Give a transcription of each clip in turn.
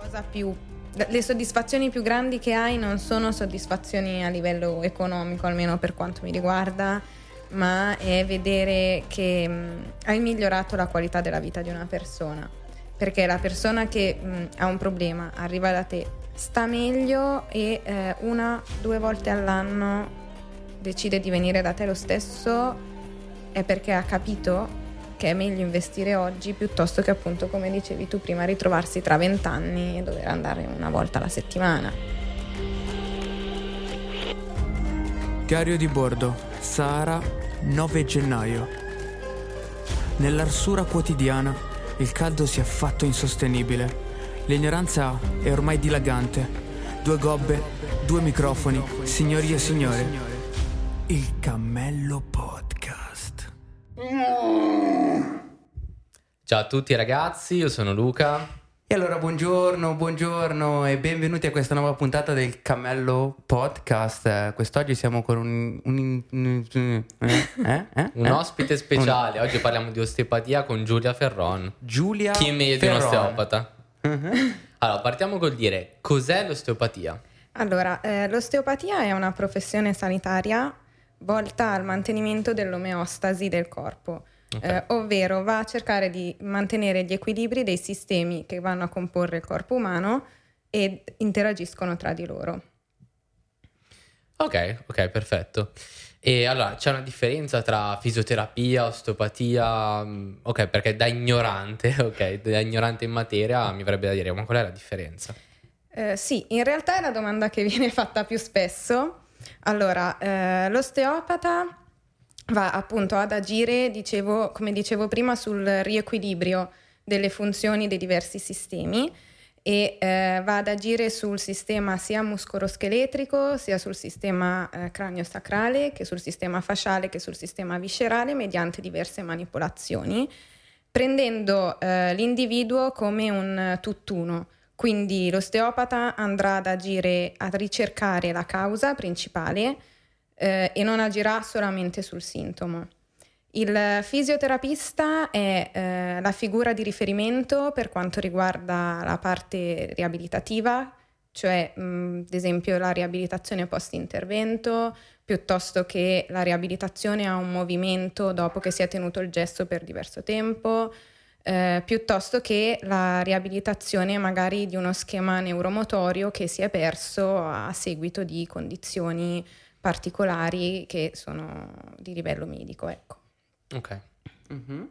cosa più le soddisfazioni più grandi che hai non sono soddisfazioni a livello economico, almeno per quanto mi riguarda, ma è vedere che mh, hai migliorato la qualità della vita di una persona. Perché la persona che mh, ha un problema arriva da te, sta meglio e eh, una, due volte all'anno decide di venire da te lo stesso, è perché ha capito che è meglio investire oggi piuttosto che appunto, come dicevi tu prima, ritrovarsi tra vent'anni e dover andare una volta alla settimana. Diario di bordo, Sahara, 9 gennaio. Nell'arsura quotidiana il caldo si è fatto insostenibile. L'ignoranza è ormai dilagante. Due gobbe, due microfoni, signorie e signore. Il cammello podcast. Ciao a tutti ragazzi, io sono Luca. E allora buongiorno, buongiorno e benvenuti a questa nuova puntata del Cammello Podcast. Quest'oggi siamo con un... un, un- eh, eh, eh, Un eh? ospite speciale, oggi parliamo di osteopatia con Giulia Ferron. Giulia Chi è meglio di un osteopata? Allora, partiamo col dire cos'è l'osteopatia? Allora, eh, l'osteopatia è una professione sanitaria volta al mantenimento dell'omeostasi del corpo, Ok. eh, ovvero va a cercare di mantenere gli equilibri dei sistemi che vanno a comporre il corpo umano e interagiscono tra di loro. Ok, ok, perfetto. E allora, c'è una differenza tra fisioterapia, osteopatia? mm, Ok, perché da ignorante, ok, da ignorante in materia mi verrebbe da dire, ma qual è la differenza? Eh, sì, in realtà è la domanda che viene fatta più spesso. Allora, eh, l'osteopata va appunto ad agire, dicevo, come dicevo prima, sul riequilibrio delle funzioni dei diversi sistemi e eh, va ad agire sul sistema sia muscoloscheletrico, sia sul sistema eh, cranio-sacrale, che sul sistema fasciale, che sul sistema viscerale, mediante diverse manipolazioni, prendendo eh, l'individuo come un tutt'uno. Quindi l'osteopata andrà ad agire, a ricercare la causa principale eh, e non agirà solamente sul sintomo. Il fisioterapista è eh, la figura di riferimento per quanto riguarda la parte riabilitativa, cioè mh, ad esempio la riabilitazione post-intervento, piuttosto che la riabilitazione a un movimento dopo che si è tenuto il gesto per diverso tempo, eh, piuttosto che la riabilitazione magari di uno schema neuromotorio che si è perso a seguito di condizioni particolari che sono di livello medico. Ecco. Ok. Mhm.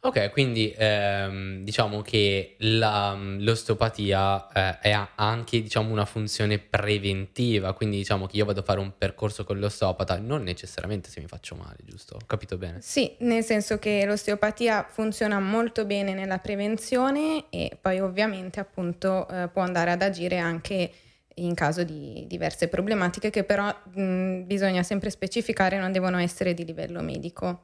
Ok, quindi ehm, diciamo che la- l'osteopatia eh, è ha anche diciamo, una funzione preventiva, quindi diciamo che io vado a fare un percorso con l'osteopata, non necessariamente se mi faccio male, giusto? Ho capito bene? Sì, nel senso che l'osteopatia funziona molto bene nella prevenzione e poi ovviamente appunto eh, può andare ad agire anche in caso di diverse problematiche che però mh, bisogna sempre specificare non devono essere di livello medico.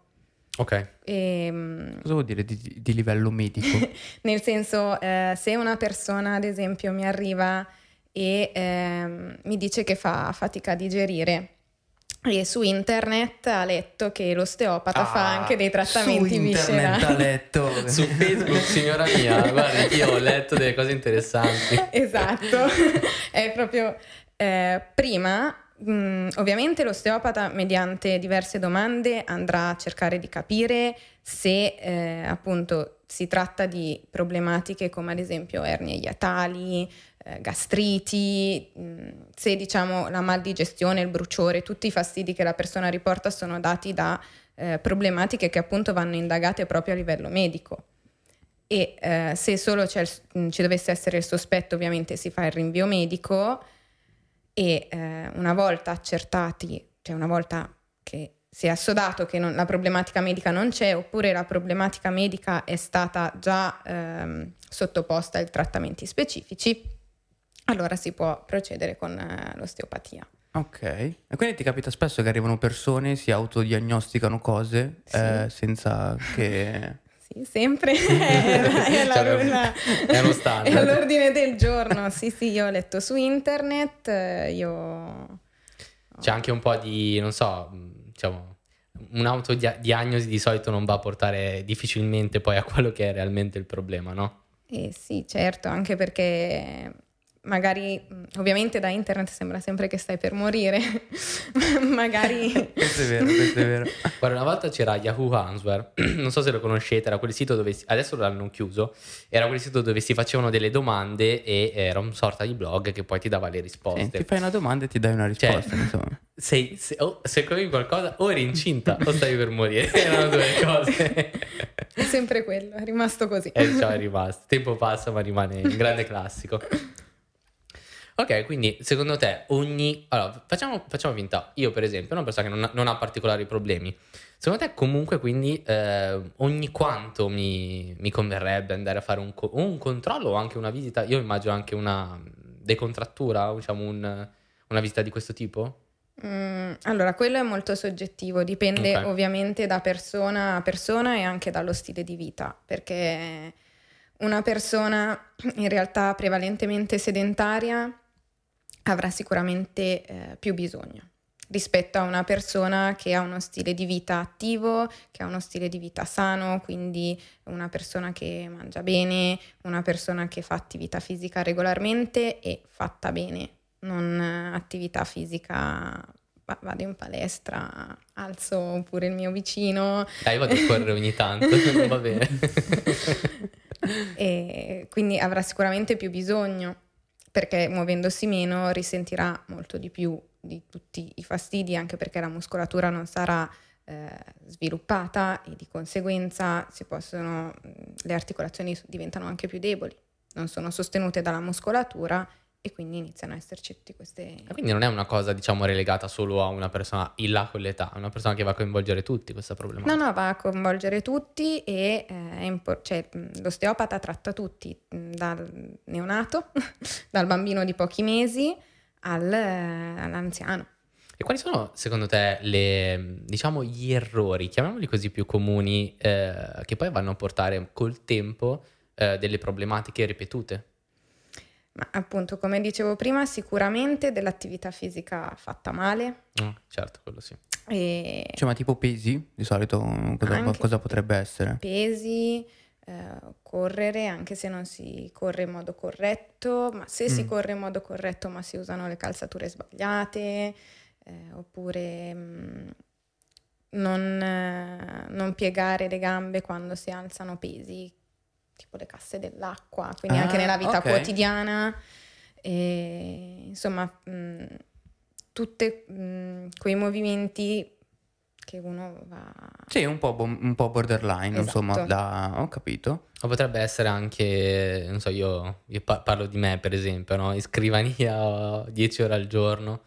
Ok, E, mh, Cosa vuol dire di, di livello medico? nel senso, eh, se una persona, ad esempio, mi arriva e ehm, mi dice che fa fatica a digerire e su internet ha letto che l'osteopata fa Ah, anche dei trattamenti su internet viscerali. ha letto. su Facebook signora mia, guarda, io ho letto delle cose interessanti. esatto, è proprio eh, prima. mh, ovviamente l'osteopata mediante diverse domande andrà a cercare di capire se eh, appunto si tratta di problematiche come ad esempio ernie iatali, eh, gastriti, se diciamo la maldigestione, il bruciore, tutti i fastidi che la persona riporta sono dati da eh, problematiche che appunto vanno indagate proprio a livello medico. E eh, se solo il- ci dovesse essere il sospetto ovviamente si fa il rinvio medico e eh, una volta accertati, cioè una volta che si è assodato che non- la problematica medica non c'è oppure la problematica medica è stata già ehm, sottoposta ai trattamenti specifici, allora si può procedere con eh, l'osteopatia. Ok. E quindi ti capita spesso che arrivano persone, si autodiagnosticano cose Sì. eh, senza che... Sì, sempre è, la- è la- Cioè, la- è è all'ordine del giorno. Sì, sì, io ho letto su internet, eh, io... C'è anche un po' di, non so, diciamo, un'autodiagnosi di solito non va a portare difficilmente poi a quello che è realmente il problema, no? Eh sì, certo, anche perché magari ovviamente da internet sembra sempre che stai per morire, magari... questo è vero, questo è vero. Guarda, una volta c'era Yahoo Answer, non so se lo conoscete, era quel sito dove, adesso l'hanno chiuso, era quel sito dove si facevano delle domande e era un sorta di blog che poi ti dava le risposte. Sì, ti fai una domanda e ti dai una risposta, Cioè, insomma. Sei, se, oh, se comi qualcosa o eri incinta o stavi per morire, erano due cose. È sempre quello, è rimasto così. E ciao è rimasto. Tempo passa ma rimane un grande classico. Ok, quindi secondo te ogni... Allora, facciamo, facciamo finta. Io per esempio, una persona che non ha, non ha particolari problemi. Secondo te comunque quindi eh, ogni quanto mi, mi converrebbe andare a fare un, co- un controllo o anche una visita? Io immagino anche una decontrattura, diciamo un- una visita di questo tipo? Mm, allora, quello è molto soggettivo, dipende Ok. ovviamente da persona a persona e anche dallo stile di vita, perché una persona in realtà prevalentemente sedentaria avrà sicuramente eh, più bisogno rispetto a una persona che ha uno stile di vita attivo, che ha uno stile di vita sano, quindi una persona che mangia bene, una persona che fa attività fisica regolarmente e fatta bene, non attività fisica va- vado in palestra, alzo pure il mio vicino, Dai, vado a correre ogni tanto, va bene. e quindi avrà sicuramente più bisogno perché muovendosi meno risentirà molto di più di tutti i fastidi anche perché la muscolatura non sarà eh, sviluppata e di conseguenza possono, le articolazioni diventano anche più deboli, non sono sostenute dalla muscolatura e quindi iniziano a esserci tutte queste... Quindi non è una cosa, diciamo, relegata solo a una persona in là con l'età, è una persona che va a coinvolgere tutti questa problematica. No, no, va a coinvolgere tutti e eh, impor- cioè, mh, l'osteopata tratta tutti, mh, dal neonato, dal bambino di pochi mesi al, eh, all'anziano. E quali sono, secondo te, le, diciamo, gli errori, chiamiamoli così, più comuni, eh, che poi vanno a portare col tempo eh, delle problematiche ripetute? Ma appunto, come dicevo prima, sicuramente dell'attività fisica fatta male. Mm, certo, quello sì. E Cioè, ma tipo pesi, di solito cosa, cosa potrebbe essere? pesi, eh, correre, anche se non si corre in modo corretto, ma se si Mm. corre in modo corretto ma si usano le calzature sbagliate, eh, oppure mm, non, eh, non piegare le gambe quando si alzano pesi, tipo le casse dell'acqua, quindi anche Ah, nella vita ok. quotidiana. E, insomma, mm, tutti quei movimenti che uno va... Sì, un po', bo- un po' borderline, insomma, Esatto. da... ho capito. Ma potrebbe essere anche, non so, io, io pa- parlo di me per esempio, no? In scrivania 10 ore al giorno,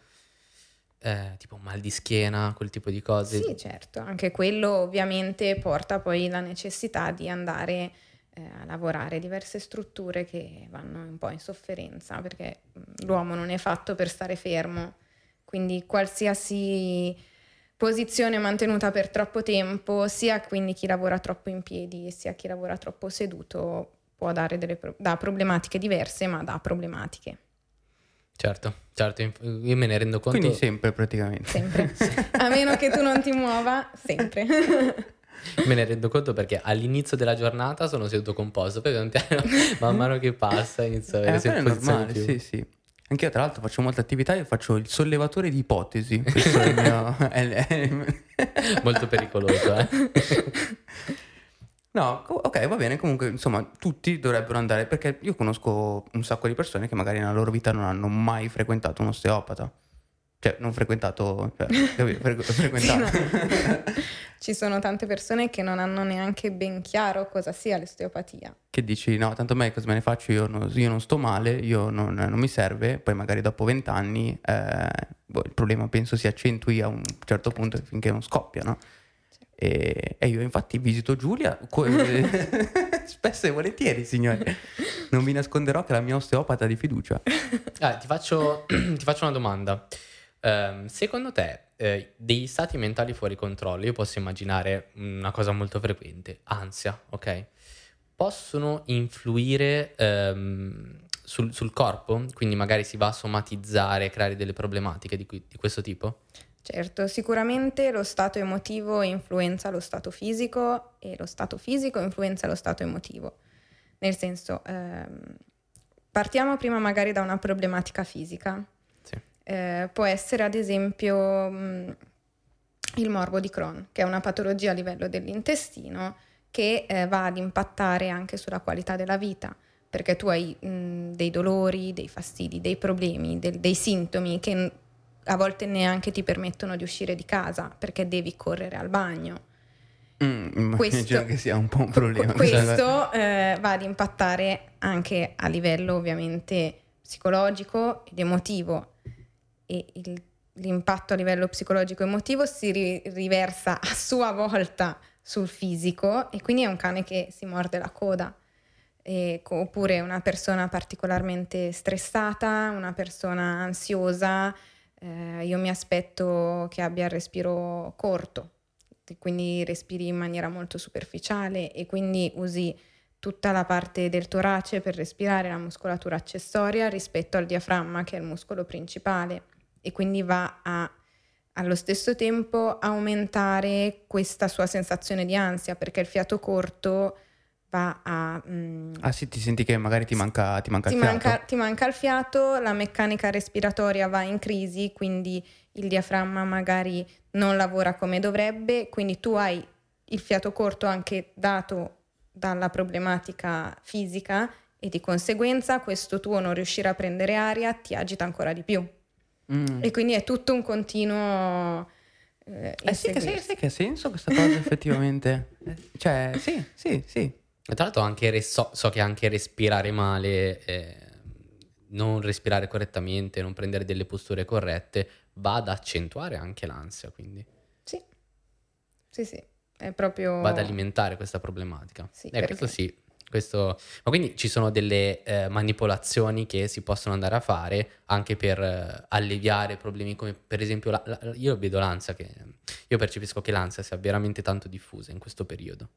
eh, tipo mal di schiena, quel tipo di cose. Sì, certo, anche quello ovviamente porta poi la necessità di andare eh, a lavorare diverse strutture che vanno un po' in sofferenza perché l'uomo non è fatto per stare fermo, quindi qualsiasi posizione mantenuta per troppo tempo, sia quindi chi lavora troppo in piedi sia chi lavora troppo seduto può dare delle pro- da problematiche diverse, ma da problematiche Certo, certo, io me ne rendo conto. Quindi sempre praticamente. sempre. A meno che tu non ti muova, sempre. Me ne rendo conto perché all'inizio della giornata sono seduto composto, poi pian piano, man mano che passa, inizio a Eh, avere quello è normale, sì, sì. Anche io tra l'altro faccio molte attività e faccio il sollevatore di ipotesi. Questo è il mio... Molto pericoloso, eh. No, ok, va bene. Comunque, insomma, tutti dovrebbero andare perché io conosco un sacco di persone che magari nella loro vita non hanno mai frequentato un osteopata. Cioè, non frequentato, cioè? Fre- frequentato. Ci sono tante persone che non hanno neanche ben chiaro cosa sia l'osteopatia. che dici, no, tanto a me cosa me ne faccio? Io non, io non sto male, io non, non mi serve. Poi magari dopo vent'anni eh, boh, il problema penso si accentui a un certo punto finché non scoppia, no? E, e io infatti visito Giulia co- spesso e volentieri, signore. Non vi nasconderò che è la mia osteopata di fiducia. Ah, ti, faccio, ti faccio una domanda. Ehm, secondo te, eh, degli stati mentali fuori controllo, io posso immaginare una cosa molto frequente, ansia, ok? Possono influire ehm, sul, sul corpo? Quindi magari si va a somatizzare, creare delle problematiche di, qui- di questo tipo? Certo, sicuramente lo stato emotivo influenza lo stato fisico e lo stato fisico influenza lo stato emotivo. Nel senso, ehm, partiamo prima magari da una problematica fisica. Eh, può essere ad esempio mh, il morbo di Crohn, che è una patologia a livello dell'intestino che eh, va ad impattare anche sulla qualità della vita, perché tu hai mh, dei dolori, dei fastidi, dei problemi, del, dei sintomi che a volte neanche ti permettono di uscire di casa perché devi correre al bagno. Mm, questo, che sia un po' un problema. Questo eh, va ad impattare anche a livello ovviamente psicologico ed emotivo e il, l'impatto a livello psicologico emotivo si ri- riversa a sua volta sul fisico e quindi è un cane che si morde la coda. E, oppure una persona particolarmente stressata, una persona ansiosa, eh, io mi aspetto che abbia il respiro corto, quindi respiri in maniera molto superficiale e quindi usi tutta la parte del torace per respirare la muscolatura accessoria rispetto al diaframma che è il muscolo principale e quindi va a allo stesso tempo aumentare questa sua sensazione di ansia perché il fiato corto va a... Mm, ah sì, ti senti che magari ti manca, ti manca ti il fiato. Manca, ti manca il fiato, la meccanica respiratoria va in crisi, quindi il diaframma magari non lavora come dovrebbe, quindi tu hai il fiato corto anche dato dalla problematica fisica e di conseguenza questo tuo non riuscire a prendere aria ti agita ancora di più. Mm. E quindi è tutto un continuo... Eh, eh sì, che, sì, sì, che ha senso questa cosa effettivamente. cioè, sì, sì, sì. Tra l'altro anche so, so, che anche respirare male, eh, non respirare correttamente, non prendere delle posture corrette, va ad accentuare anche l'ansia, quindi. Sì, sì, sì, è proprio... Va ad alimentare questa problematica. Sì, eh, questo sì, questo... Ma quindi ci sono delle eh, manipolazioni che si possono andare a fare anche per eh, alleviare problemi come per esempio la, la, io vedo l'ansia che io percepisco che l'ansia sia veramente tanto diffusa in questo periodo.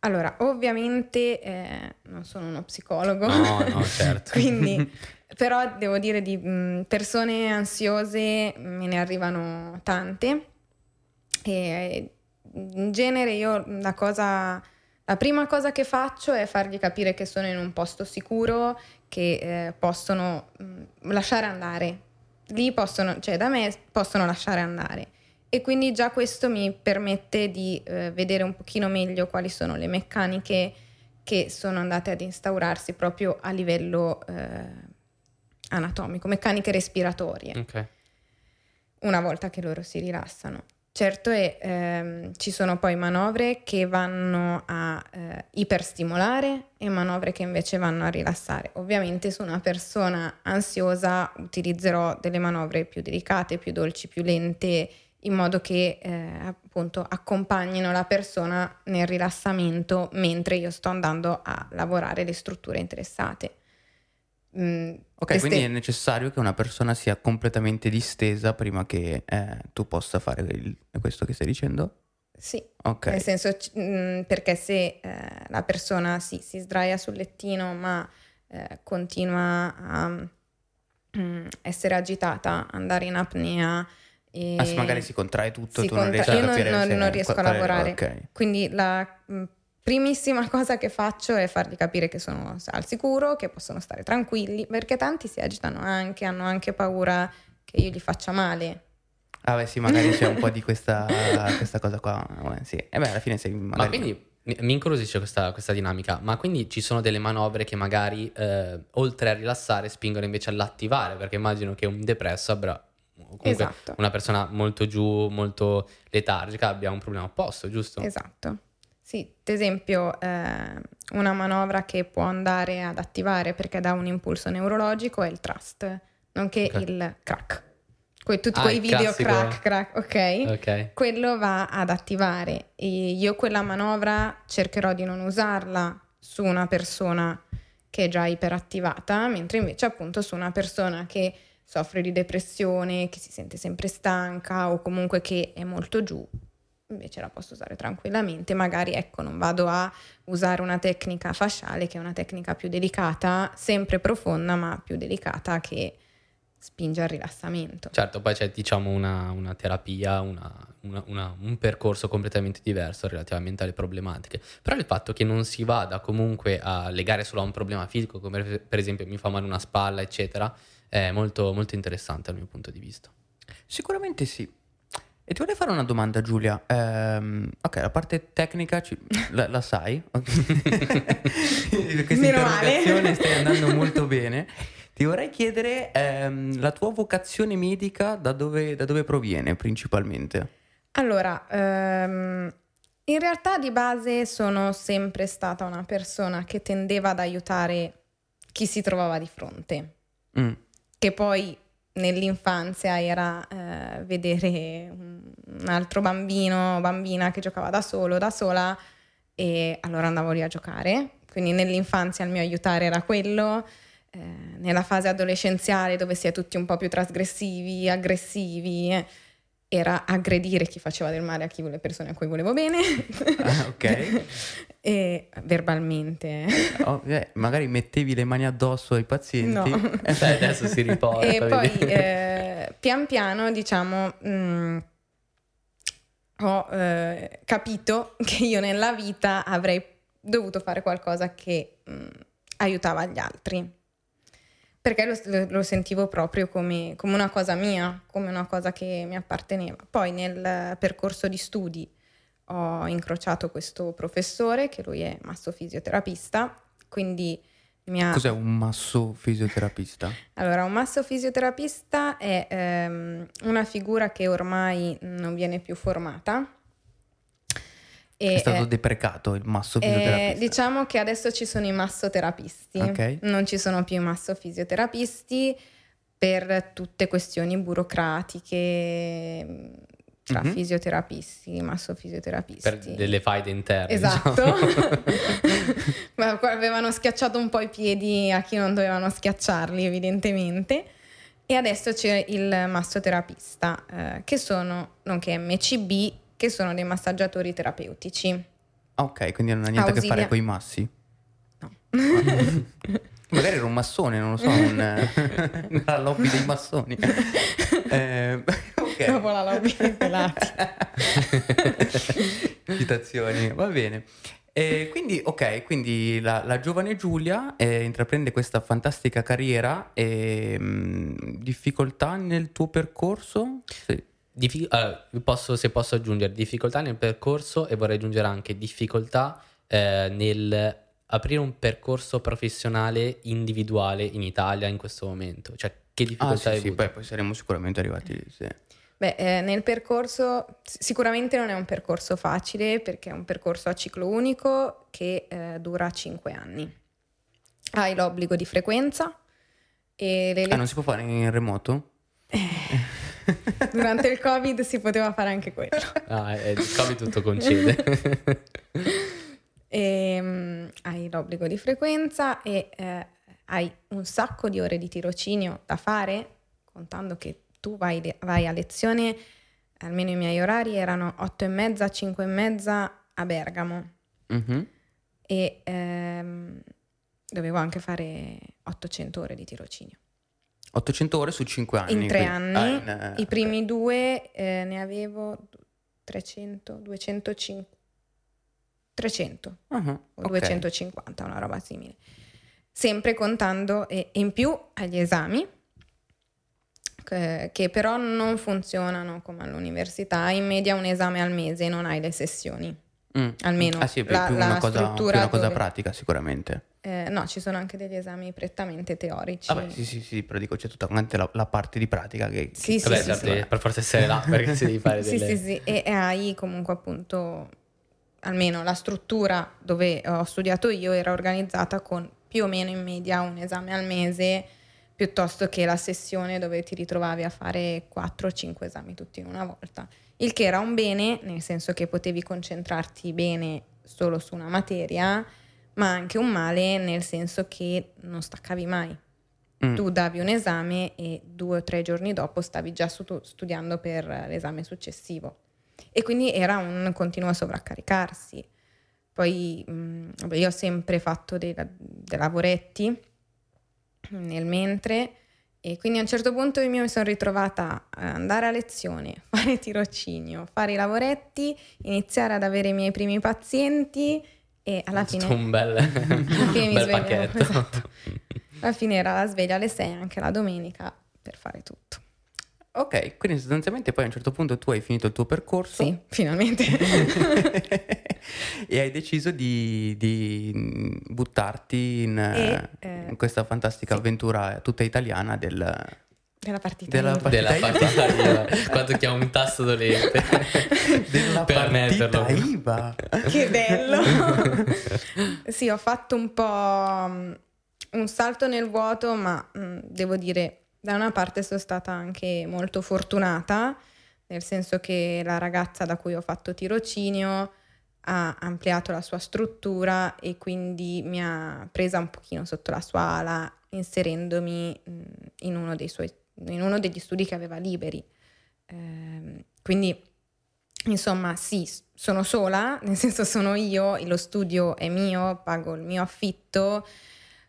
Allora, ovviamente eh, non sono uno psicologo, no, no, certo. quindi, però devo dire di mh, persone ansiose me ne arrivano tante e in genere io la cosa, la prima cosa che faccio è fargli capire che sono in un posto sicuro, che eh, possono mh, lasciare andare, lì possono, cioè da me possono lasciare andare e quindi già questo mi permette di eh, vedere un pochino meglio quali sono le meccaniche che sono andate ad instaurarsi proprio a livello eh, anatomico, meccaniche respiratorie. Okay. Una volta che loro si rilassano. Certo è, ehm, ci sono poi manovre che vanno a eh, iperstimolare e manovre che invece vanno a rilassare. Ovviamente su una persona ansiosa utilizzerò delle manovre più delicate, più dolci, più lente in modo che eh, appunto accompagnino la persona nel rilassamento mentre io sto andando a lavorare le strutture interessate. Mm, ok, queste... quindi è necessario che una persona sia completamente distesa prima che eh, tu possa fare il... questo che stai dicendo? Sì, okay. nel senso mh, mm, perché se eh, la persona sì, si sdraia sul lettino ma eh, continua a mh, mm, essere agitata, andare in apnea, e ah, magari si contrae tutto, si tu contra- non riesci a capire non, non, non riesco a lavorare. Okay. Quindi la mh, primissima cosa che faccio è fargli capire che sono al sicuro, che possono stare tranquilli, perché tanti si agitano anche, hanno anche paura che io gli faccia male. Ah beh sì, magari c'è un po' di questa, questa cosa qua. Sì. E beh, alla fine sei magari... Ma quindi mi incuriosisce questa, questa, dinamica, ma quindi ci sono delle manovre che magari eh, oltre a rilassare spingono invece all'attivare, perché immagino che un depresso avrà comunque esatto. una persona molto giù, molto letargica abbia un problema opposto, giusto? Esatto. Sì, ad esempio eh, una manovra che può andare ad attivare perché dà un impulso neurologico è il trust, nonché okay. il crack. Que- tutti ah, quei video classico. crack, crack, ok? Ok. Quello va ad attivare e io quella manovra cercherò di non usarla su una persona che è già iperattivata, mentre invece appunto su una persona che soffre di depressione, che si sente sempre stanca o comunque che è molto giù, invece la posso usare tranquillamente. Magari ecco, non vado a usare una tecnica fasciale che è una tecnica più delicata, sempre profonda, ma più delicata che spinge al rilassamento. Certo, poi c'è diciamo una, una terapia, una, una, una, un percorso completamente diverso relativamente alle problematiche. Però il fatto che non si vada comunque a legare solo a un problema fisico, come per esempio mi fa male una spalla, eccetera, è molto, molto interessante dal mio punto di vista. Sicuramente sì. E ti vorrei fare una domanda, Giulia. Um, ok, la parte tecnica ci, la, la, sai. Questa interrogazione stai andando molto bene. Ti vorrei chiedere um, la tua vocazione medica da dove, da dove proviene principalmente? Allora, um, in realtà di base sono sempre stata una persona che tendeva ad aiutare chi si trovava di fronte. Mm. Che poi nell'infanzia era eh, vedere un altro bambino o bambina che giocava da solo, da sola e allora andavo lì a giocare. Quindi nell'infanzia il mio aiutare era quello, eh, nella fase adolescenziale dove si è tutti un po' più trasgressivi, aggressivi. Era aggredire chi faceva del male a chi le persone a cui volevo bene. Ah, ok. e verbalmente. Oh, eh, magari mettevi le mani addosso ai pazienti. No. Eh, adesso si riporta. E poi eh, pian piano, diciamo, mh, mm, ho eh, capito che io nella vita avrei dovuto fare qualcosa che mh, mm, aiutava gli altri perché lo, lo sentivo proprio come, come, una cosa mia, come una cosa che mi apparteneva. Poi nel percorso di studi ho incrociato questo professore, che lui è massofisioterapista, quindi mi ha... Cos'è un massofisioterapista? allora, un massofisioterapista è ehm, una figura che ormai non viene più formata, e, è stato deprecato il masso fisioterapista. Eh, diciamo che adesso ci sono i massoterapisti, okay. non ci sono più i massofisioterapisti per tutte questioni burocratiche tra mm-hmm. fisioterapisti, massofisioterapisti. Per delle faide interne. Esatto. Diciamo. avevano schiacciato un po' i piedi a chi non dovevano schiacciarli, evidentemente. E adesso c'è il massoterapista, eh, che sono, nonché MCB, che sono dei massaggiatori terapeutici. Ok, quindi non ha niente Ausilia. a che fare con i massi? No. Magari era un massone, non lo so, un, la lobby dei massoni. eh, okay. Dopo la lobby dei pelati. Citazioni, va bene. E quindi, ok, quindi la, la giovane Giulia eh, intraprende questa fantastica carriera e mh, mm, difficoltà nel tuo percorso? Sì. Diffi- allora, posso, se posso aggiungere difficoltà nel percorso e vorrei aggiungere anche difficoltà eh, nel aprire un percorso professionale individuale in Italia in questo momento. Cioè, che difficoltà ah, sì, sì, beh, poi saremo sicuramente arrivati lì, sì. Beh, eh, nel percorso sicuramente non è un percorso facile perché è un percorso a ciclo unico che eh, dura 5 anni. Hai l'obbligo di frequenza e le le... Ah, non si può fare in remoto? Eh. Durante il Covid si poteva fare anche quello. Ah, il Covid tutto concede. e, um, hai l'obbligo di frequenza e eh, hai un sacco di ore di tirocinio da fare, contando che tu vai, vai a lezione, almeno i miei orari erano 8 e mezza, 5 e mezza a Bergamo. Mm-hmm. E ehm, dovevo anche fare 800 ore di tirocinio. 800 ore su 5 anni. In 3 anni. Ah, in, uh, I primi okay. due eh, ne avevo 300, 250. 300 uh-huh, o okay. 250, una roba simile. Sempre contando e in più agli esami, che, che però non funzionano come all'università. In media un esame al mese, non hai le sessioni. Mm. Almeno ah, sì, la, più una, cosa, più una cosa pratica sicuramente. Eh, no, ci sono anche degli esami prettamente teorici. Vabbè, sì, sì, sì, però dico c'è tutta la, la parte di pratica che... Sì, che... sì, Vabbè, sì, sì, per forza essere là perché si devi fare delle... sì, sì, sì, e, e hai comunque appunto, almeno la struttura dove ho studiato io era organizzata con più o meno in media un esame al mese piuttosto che la sessione dove ti ritrovavi a fare 4-5 esami tutti in una volta. Il che era un bene, nel senso che potevi concentrarti bene solo su una materia, ma anche un male nel senso che non staccavi mai. Mm. Tu davi un esame e due o tre giorni dopo stavi già studiando per l'esame successivo. E quindi era un continuo sovraccaricarsi. Poi mh, mm, io ho sempre fatto dei, dei lavoretti nel mentre E quindi a un certo punto io mi sono ritrovata a andare a lezione, fare tirocinio, fare i lavoretti, iniziare ad avere i miei primi pazienti e alla fine... un bel, alla fine un bel pacchetto. esatto. Alla fine era la sveglia alle 6 anche la domenica per fare tutto. Ok, quindi sostanzialmente poi a un certo punto tu hai finito il tuo percorso Sì, finalmente. e hai deciso di, di, buttarti in, E, eh, in questa fantastica sì. avventura tutta italiana del... Della partita. Della IVA. partita Della partita IVA. Quanto chiamo un tasto dolente. della per partita per lo- IVA. Che bello! sì, ho fatto un po' mm, un salto nel vuoto, ma mm, devo dire, da una parte sono stata anche molto fortunata, nel senso che la ragazza da cui ho fatto tirocinio ha ampliato la sua struttura e quindi mi ha presa un pochino sotto la sua ala, inserendomi mm, in uno, dei suoi, in uno degli studi che aveva liberi. Ehm, quindi Insomma, sì, sono sola, nel senso sono io, lo studio è mio, pago il mio affitto,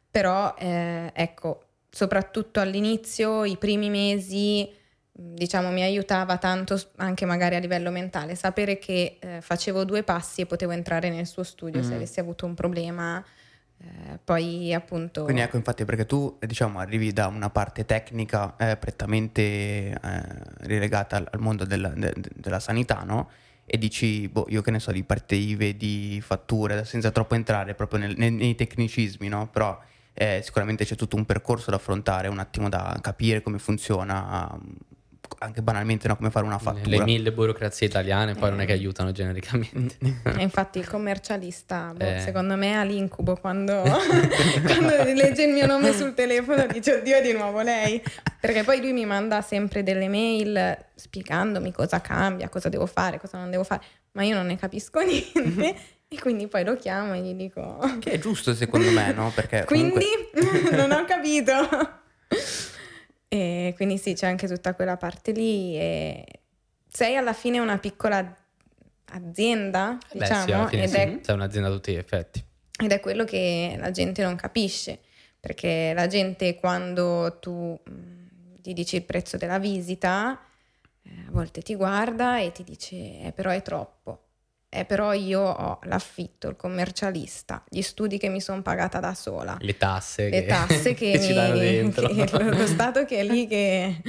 però eh, ecco, soprattutto all'inizio, i primi mesi, diciamo, mi aiutava tanto anche magari a livello mentale, sapere che eh, facevo due passi e potevo entrare nel suo studio se Mm. avessi avuto un problema. Eh, poi appunto... Quindi ecco, infatti, perché tu diciamo arrivi da una parte tecnica eh, prettamente eh, rilegata al, al mondo della, de- de- della sanità, no? E dici, boh, io che ne so, di partite IVE, di fatture, senza troppo entrare proprio nel- nei, nei tecnicismi, no? Però eh, sicuramente c'è tutto un percorso da affrontare, un attimo da capire come funziona, anche banalmente no? come fare una fattura. Le mille burocrazie italiane poi non è che aiutano genericamente. E infatti il commercialista, boh, Eh. secondo me, ha l'incubo quando, quando legge il mio nome sul telefono dice oddio è di nuovo lei. Perché poi lui mi manda sempre delle mail spiegandomi cosa cambia, cosa devo fare, cosa non devo fare, ma io non ne capisco niente e quindi poi lo chiamo e gli dico Che è giusto secondo me, no? Perché quindi comunque- non ho capito. E quindi sì, c'è anche tutta quella parte lì e sei alla fine una piccola azienda, Beh, diciamo, sì, ed sì, è sei un'azienda a tutti gli effetti. ed è quello che la gente non capisce, perché la gente quando tu gli dici il prezzo della visita, eh, a volte ti guarda e ti dice, eh, però è troppo. Eh, però io ho l'affitto, il commercialista, gli studi che mi sono pagata da sola, Le tasse, le che, tasse che, che ci mi- danno dentro. che- lo, Stato che è lì che...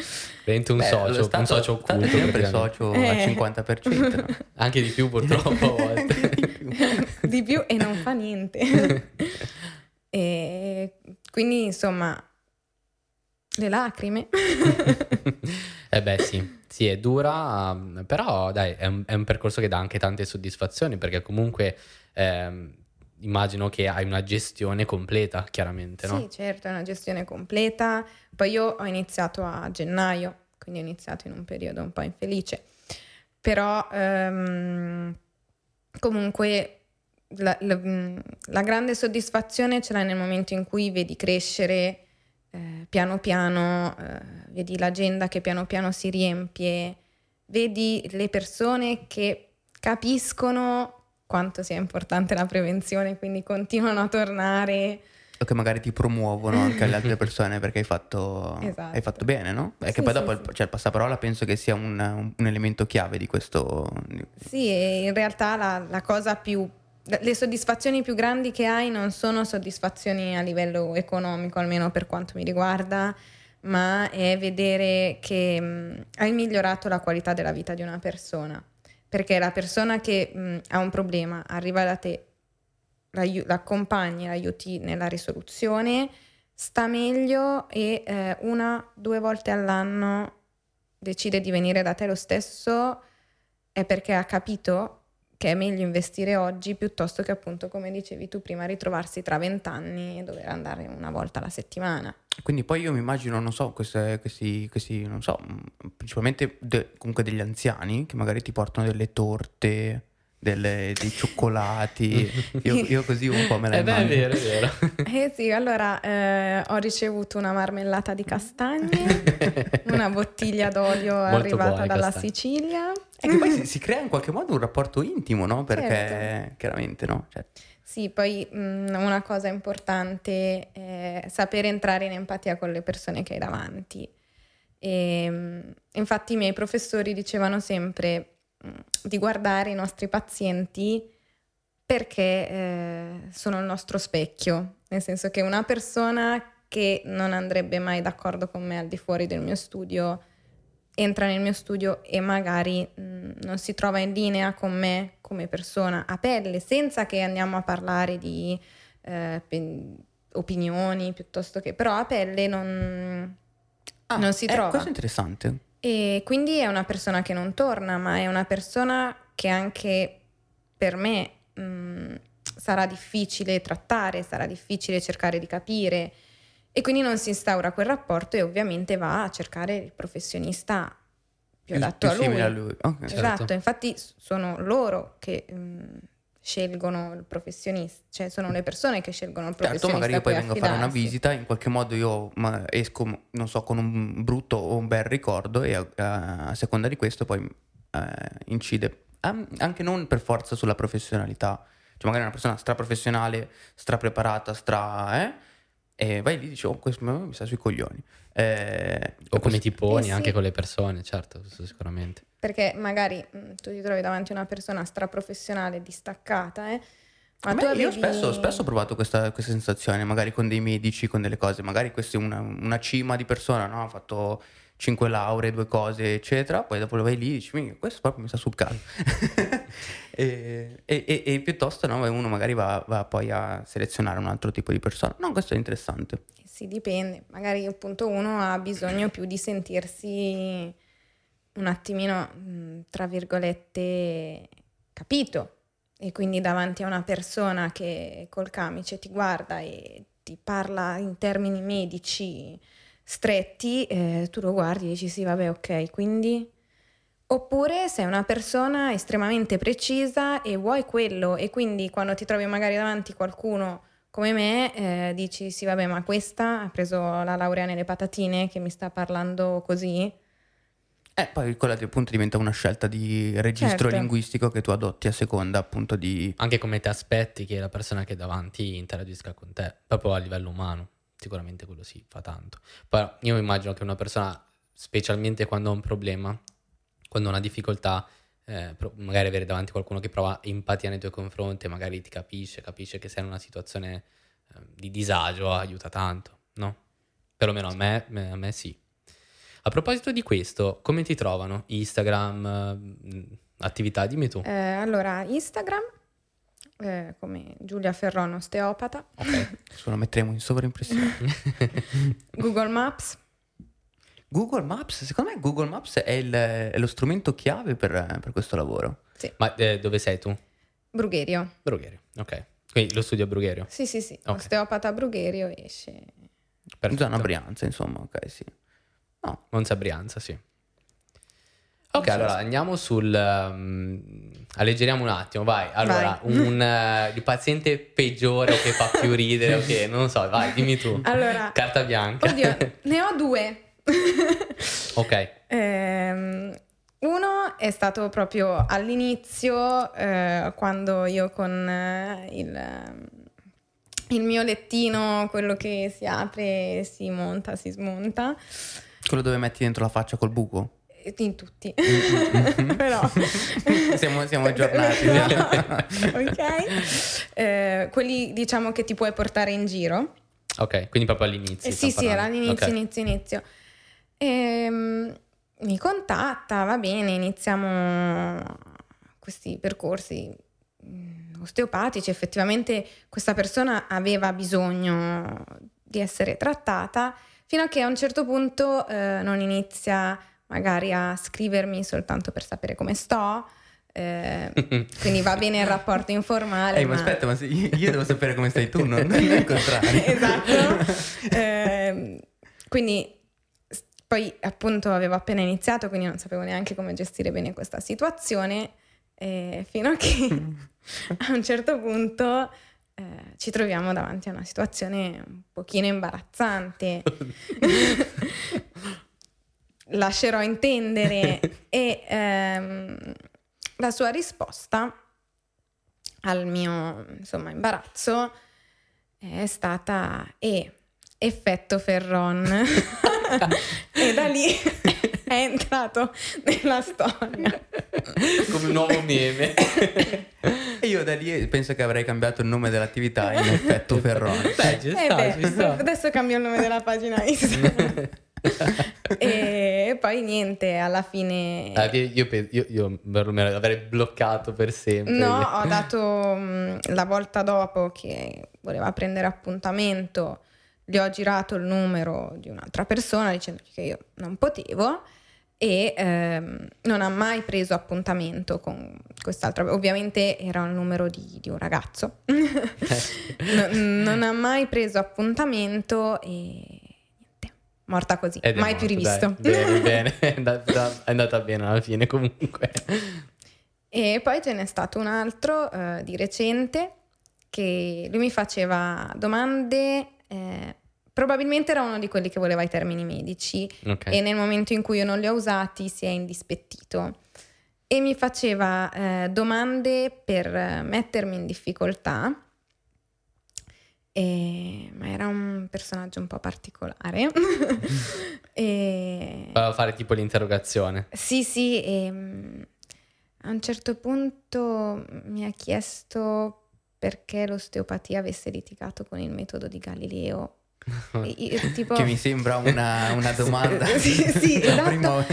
Diventi un socio, Stato- un socio occulto. sempre socio Eh. al 50%. no? Anche di più purtroppo a volte. di più e non fa niente. e quindi insomma, le lacrime. eh beh sì, sì è dura, però dai è un, è un percorso che dà anche tante soddisfazioni perché comunque ehm, immagino che hai una gestione completa chiaramente, no? Sì, certo, è una gestione completa. Poi io ho iniziato a gennaio, quindi ho iniziato in un periodo un po' infelice. Però ehm, comunque la, la- la grande soddisfazione ce l'hai nel momento in cui vedi crescere eh, piano piano, eh, vedi l'agenda che piano piano si riempie, vedi le persone che capiscono quanto sia importante la prevenzione, quindi continuano a tornare. O che magari ti promuovono anche alle altre persone perché hai fatto, Esatto. hai fatto bene, no? E che Sì, poi sì, dopo il, sì. cioè, il passaparola penso che sia un, un- elemento chiave di questo. Sì, in realtà la, la cosa più... Le soddisfazioni più grandi che hai non sono soddisfazioni a livello economico, almeno per quanto mi riguarda, ma è vedere che mh, hai migliorato la qualità della vita di una persona. Perché la persona che mh, ha un problema arriva da te, l'accompagni, l'aiuti nella risoluzione, sta meglio e eh, una, due volte all'anno decide di venire da te lo stesso, è perché ha capito che è meglio investire oggi piuttosto che appunto, come dicevi tu prima, ritrovarsi tra vent'anni e dover andare una volta alla settimana. Quindi poi io mi immagino, non so, queste- questi, questi, non so, principalmente de- comunque degli anziani che magari ti portano delle torte, delle- dei cioccolati. io, io così un po' me la Eh beh, è immagino. vero, è vero. Eh sì, allora eh, ho ricevuto una marmellata di castagne, una bottiglia d'olio Molto arrivata dalla castagne. Sicilia E che poi si, si crea in qualche modo un rapporto intimo, no? Perché Certo. chiaramente, no? Cioè, Sì, poi mh, una cosa importante è sapere entrare in empatia con le persone che hai davanti. E, mh, infatti i miei professori dicevano sempre di guardare i nostri pazienti perché eh, sono il nostro specchio, nel senso che una persona che non andrebbe mai d'accordo con me al di fuori del mio studio entra nel mio studio e magari mh, non si trova in linea con me come persona a pelle, senza che andiamo a parlare di eh, opinioni piuttosto che, però a pelle non, non si eh, trova. Questo è interessante. E quindi è una persona che non torna, ma è una persona che anche per me mh, sarà difficile trattare, sarà difficile cercare di capire. E quindi non si instaura quel rapporto e ovviamente va a cercare il professionista più adatto più a lui. a lui. Ok. Certo. Esatto, infatti s- sono loro che mh, scelgono il professionista, cioè sono le persone che scelgono il Certo, professionista. magari io poi vengo a fare una visita, in qualche modo io esco, non so, con un brutto o un bel ricordo e a, a seconda di questo poi eh, incide anche non per forza sulla professionalità, cioè magari una persona straprofessionale, strapreparata, stra... Eh, e vai lì e dici, oh, questo mi sta sui coglioni. Eh, O come ti poni Eh sì. anche con le persone, certo, sicuramente. Perché magari mh, tu ti trovi davanti a una persona straprofessionale distaccata, eh? Ma A tu me- Io avevi... spesso, spesso ho provato questa, questa sensazione, magari con dei medici, con delle cose, magari questa è una, una cima di persona, no? Ha fatto cinque lauree, due cose, eccetera, poi dopo lo vai lì e dici, "Minchia, questo proprio mi sta sul caso. e, e- e- e piuttosto no, uno magari va, va poi a selezionare un altro tipo di persona. No, questo è interessante. Sì, dipende. Magari appunto uno ha bisogno più di sentirsi un attimino, tra virgolette, capito. E quindi davanti a una persona che col camice ti guarda e ti parla in termini medici stretti, eh, tu lo guardi e dici sì, vabbè, ok, quindi... Oppure sei una persona estremamente precisa e vuoi quello e quindi quando ti trovi magari davanti qualcuno come me eh, dici sì vabbè ma questa ha preso la laurea nelle patatine che mi sta parlando così E poi quella appunto diventa una scelta di registro Certo. linguistico che tu adotti a seconda appunto di... Anche come ti aspetti che la persona che è davanti interagisca con te, proprio a livello umano. Sicuramente quello sì, fa tanto. Poi io immagino che una persona, specialmente quando ha un problema, quando ha una difficoltà, eh, magari avere davanti qualcuno che prova empatia nei tuoi confronti, magari ti capisce, capisce che sei in una situazione eh, di disagio, aiuta tanto, no? Perlomeno a me- a me sì. A proposito di questo, come ti trovano? Instagram, eh, attività, dimmi tu. Eh, allora Instagram eh, come Giulia Ferrone osteopata Adesso lo metteremo in sovraimpressione. Google Maps Google Maps, secondo me Google Maps è, il- è lo strumento chiave per, per questo lavoro. Ma eh, dove sei tu? Brugherio Brugherio, ok. Quindi lo studio a Brugherio. sì sì sì Ok. osteopata a Brugherio esce Perfetto. Zona Brianza, insomma, ok, sì. No, Monza Brianza, sì. Ok, so allora se- andiamo sul... um, alleggeriamo un attimo, vai. Allora, Vai. un eh, il paziente peggiore o che fa più ridere, ok, non lo so, vai, dimmi tu. allora Carta bianca. oddio ne ho due ok, Ehm, uno è stato proprio all'inizio, eh, quando io con eh, il, ehm, il mio lettino, quello che si apre, si monta, si smonta, quello dove metti dentro la faccia col buco. eh, in tutti. Mm-hmm. Però... Siamo- siamo aggiornati. ok. Eh, quelli diciamo che ti puoi portare in giro. ok, quindi proprio all'inizio. Eh, sì, sì, era all'inizio, Ok. inizio, inizio. Ehm, mi contatta, va bene, iniziamo questi percorsi mm, osteopatici. Effettivamente questa persona aveva bisogno di essere trattata, fino a che a un certo punto eh, non inizia magari a scrivermi soltanto per sapere come sto. eh, quindi va bene il rapporto informale. Ehi, ma aspetta, ma io, devo sapere come stai tu, non, non il contrario. esatto. Ehm, quindi poi appunto avevo appena iniziato, quindi non sapevo neanche come gestire bene questa situazione, eh, fino a che a un certo punto eh, ci troviamo davanti a una situazione un pochino imbarazzante. lascerò intendere e ehm, la sua risposta al mio insomma, imbarazzo è stata E, effetto Ferron. e da lì è entrato nella storia. Come un nuovo meme. Io da lì penso che avrei cambiato il nome dell'attività in effetto Ferrone. Beh, ci Eh sta, beh, ci sta. adesso cambio il nome della pagina Instagram. e poi niente, alla fine... Ah, io, io, io, io perlomeno avrei bloccato per sempre. No, ho dato mh, la volta dopo che voleva prendere appuntamento, gli ho girato il numero di un'altra persona dicendogli che io non potevo e ehm, non ha mai preso appuntamento con quest'altra. Ovviamente era il numero di, di un ragazzo. No- non ha mai preso appuntamento e niente, morta così, Ed mai morto, più rivisto. dai. Bene, bene, è andata, è andata bene alla fine comunque. E poi ce n'è stato un altro eh, di recente che lui mi faceva domande, eh, probabilmente era uno di quelli che voleva i termini medici Ok. e nel momento in cui io non li ho usati si è indispettito e mi faceva eh, domande per eh, mettermi in difficoltà. E- ma era un personaggio un po' particolare. e, Voleva fare tipo l'interrogazione. sì, sì, e mm, a un certo punto mi ha chiesto perché l'osteopatia avesse litigato con il metodo di Galileo. Io, tipo- Che mi sembra una, una domanda. Sì, sì, esatto. prima-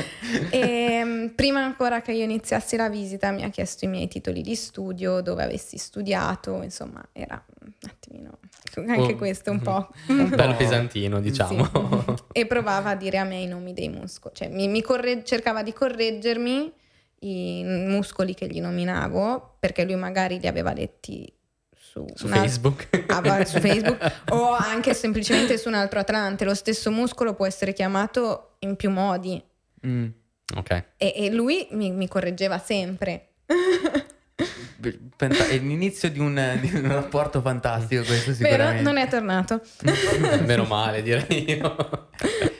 E, mm, prima ancora che io iniziassi la visita mi ha chiesto i miei titoli di studio, dove avessi studiato, insomma era un attimino anche Oh. questo un po'. Un bello po'. pesantino, diciamo. Sì. e provava a dire a me i nomi dei muscoli, cioè mi, mi corre- cercava di correggermi i muscoli che gli nominavo, perché lui magari li aveva letti su, Su un al- Facebook. Ah, su Facebook o anche semplicemente su un altro atlante. Lo stesso muscolo può essere chiamato in più modi Mm. ok. e, e lui mi, mi correggeva sempre. È l'inizio di un, di un rapporto fantastico questo Però sicuramente. non è tornato. Meno male, direi io.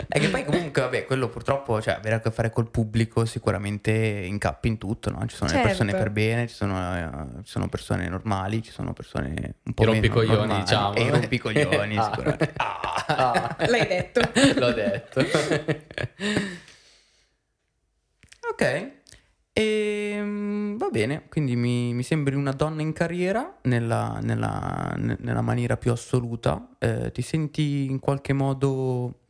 È che poi comunque, vabbè, quello purtroppo, cioè, avere a che fare col pubblico sicuramente incappi in tutto, no? Ci sono le persone Certo. per bene, ci sono, eh, ci sono persone normali, ci sono persone un po' I rompicoglioni, normali. diciamo. E i rompicoglioni, Ah. sicuramente. Ah. L'hai detto. L'ho detto. Ok. E, va bene, quindi mi, mi sembri una donna in carriera nella, nella- ne- nella maniera più assoluta. Eh, ti senti in qualche modo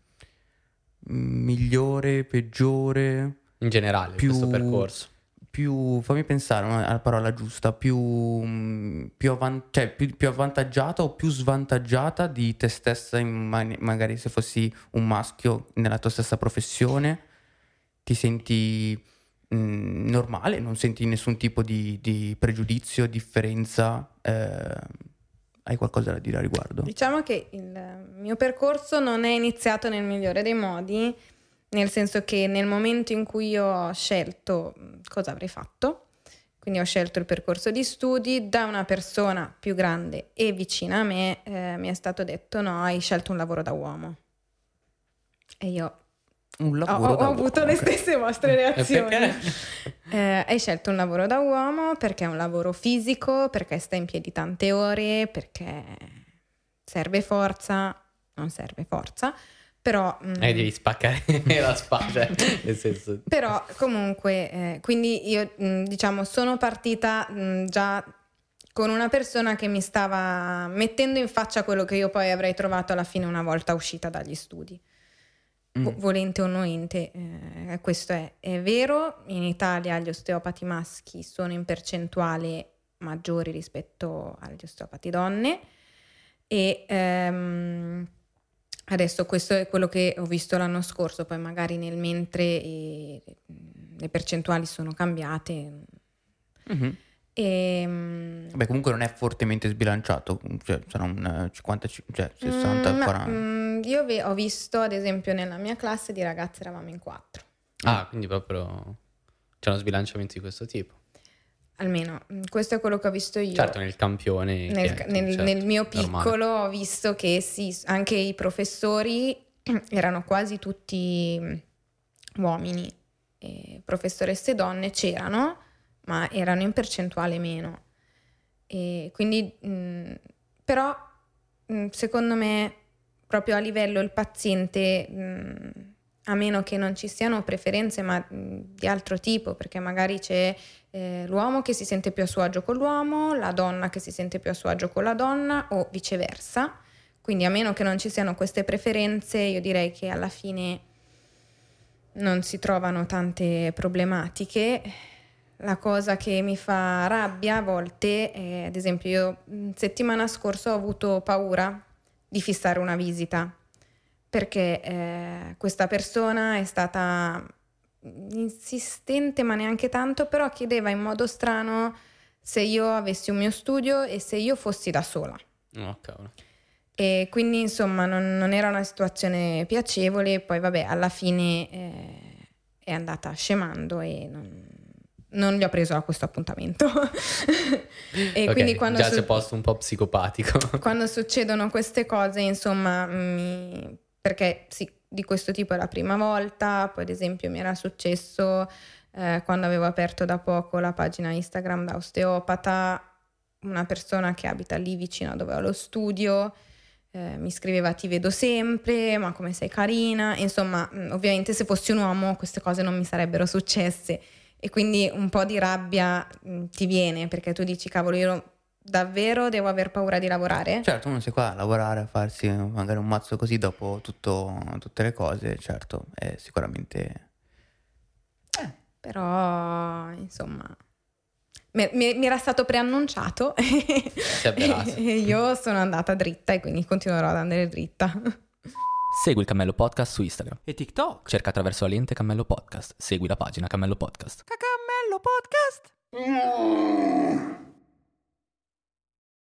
mm, migliore, peggiore? In generale, Più- questo percorso. più, fammi pensare alla parola giusta, più, mm, più, avan- cioè, più- più avvantaggiata o più svantaggiata di te stessa, in mani- magari se fossi un maschio nella tua stessa professione, ti senti mm, normale, non senti nessun tipo di, di pregiudizio, differenza, eh, hai qualcosa da dire a riguardo? Diciamo che il mio percorso non è iniziato nel migliore dei modi, nel senso che nel momento in cui io ho scelto mh, cosa avrei fatto, quindi ho scelto il percorso di studi, da una persona più grande e vicina a me eh, mi è stato detto no, hai scelto un lavoro da uomo. E io Un ho, lavoro ho da avuto uomo, le stesse vostre reazioni. Eh, hai scelto un lavoro da uomo perché è un lavoro fisico, perché stai in piedi tante ore, perché serve forza, non serve forza, però... mm, Eh, devi spaccare la spalla, cioè, nel senso... però comunque, eh, quindi io mm, diciamo sono partita mm, già con una persona che mi stava mettendo in faccia quello che io poi avrei trovato alla fine una volta uscita dagli studi. Mm. volente o noente, eh, questo è, è vero, in Italia gli osteopati maschi sono in percentuale maggiori rispetto agli osteopati donne e ehm, adesso questo è quello che ho visto l'anno scorso, poi magari nel mentre eh, le percentuali sono cambiate. Mhm. E, Vabbè, comunque non è fortemente sbilanciato, cioè sarà un eh, 50, cioè 60, mm, ma, 40. mm, io ve- ho visto ad esempio nella mia classe di ragazze eravamo in quattro. Ah, quindi proprio c'è uno sbilanciamento di questo tipo. Almeno, mm, questo è quello che ho visto io. Certo, nel campione. nel, è, nel- certo, nel mio normale. piccolo ho visto che sì, anche i professori erano quasi tutti mm, uomini e professoresse donne c'erano, ma erano in percentuale meno. E quindi, mh, però, mh, secondo me, proprio a livello il paziente, mh, a meno che non ci siano preferenze ma di altro tipo, perché magari c'è eh, l'uomo che si sente più a suo agio con l'uomo, la donna che si sente più a suo agio con la donna o viceversa. Quindi a meno che non ci siano queste preferenze, io direi che alla fine non si trovano tante problematiche. La cosa che mi fa rabbia a volte è, ad esempio, io settimana scorsa ho avuto paura di fissare una visita perché eh, questa persona è stata insistente ma neanche tanto, però chiedeva in modo strano se io avessi un mio studio e se io fossi da sola. Oh, cavolo. E quindi insomma non, non, era una situazione piacevole, poi vabbè alla fine eh, è andata scemando e non, non gli ho preso a questo appuntamento. e okay, quindi quando già su- c'è posto un po' psicopatico. quando succedono queste cose, insomma, mi... perché sì, di questo tipo è la prima volta, poi ad esempio mi era successo eh, quando avevo aperto da poco la pagina Instagram da osteopata, una persona che abita lì vicino dove ho lo studio eh, mi scriveva ti vedo sempre, ma come sei carina, insomma mm, ovviamente se fossi un uomo queste cose non mi sarebbero successe e quindi un po' di rabbia mh, mm, ti viene perché tu dici cavolo io davvero devo aver paura di lavorare? Certo, uno sei qua a lavorare, a farsi magari un mazzo così dopo tutto, tutte le cose, certo, è sicuramente... Eh. Però, insomma, mi, mi, era stato preannunciato e io sono andata dritta e quindi continuerò ad andare dritta. Segui il Cammello Podcast su Instagram e TikTok. Cerca attraverso la lente Cammello Podcast. Segui la pagina Cammello Podcast. Cammello Podcast.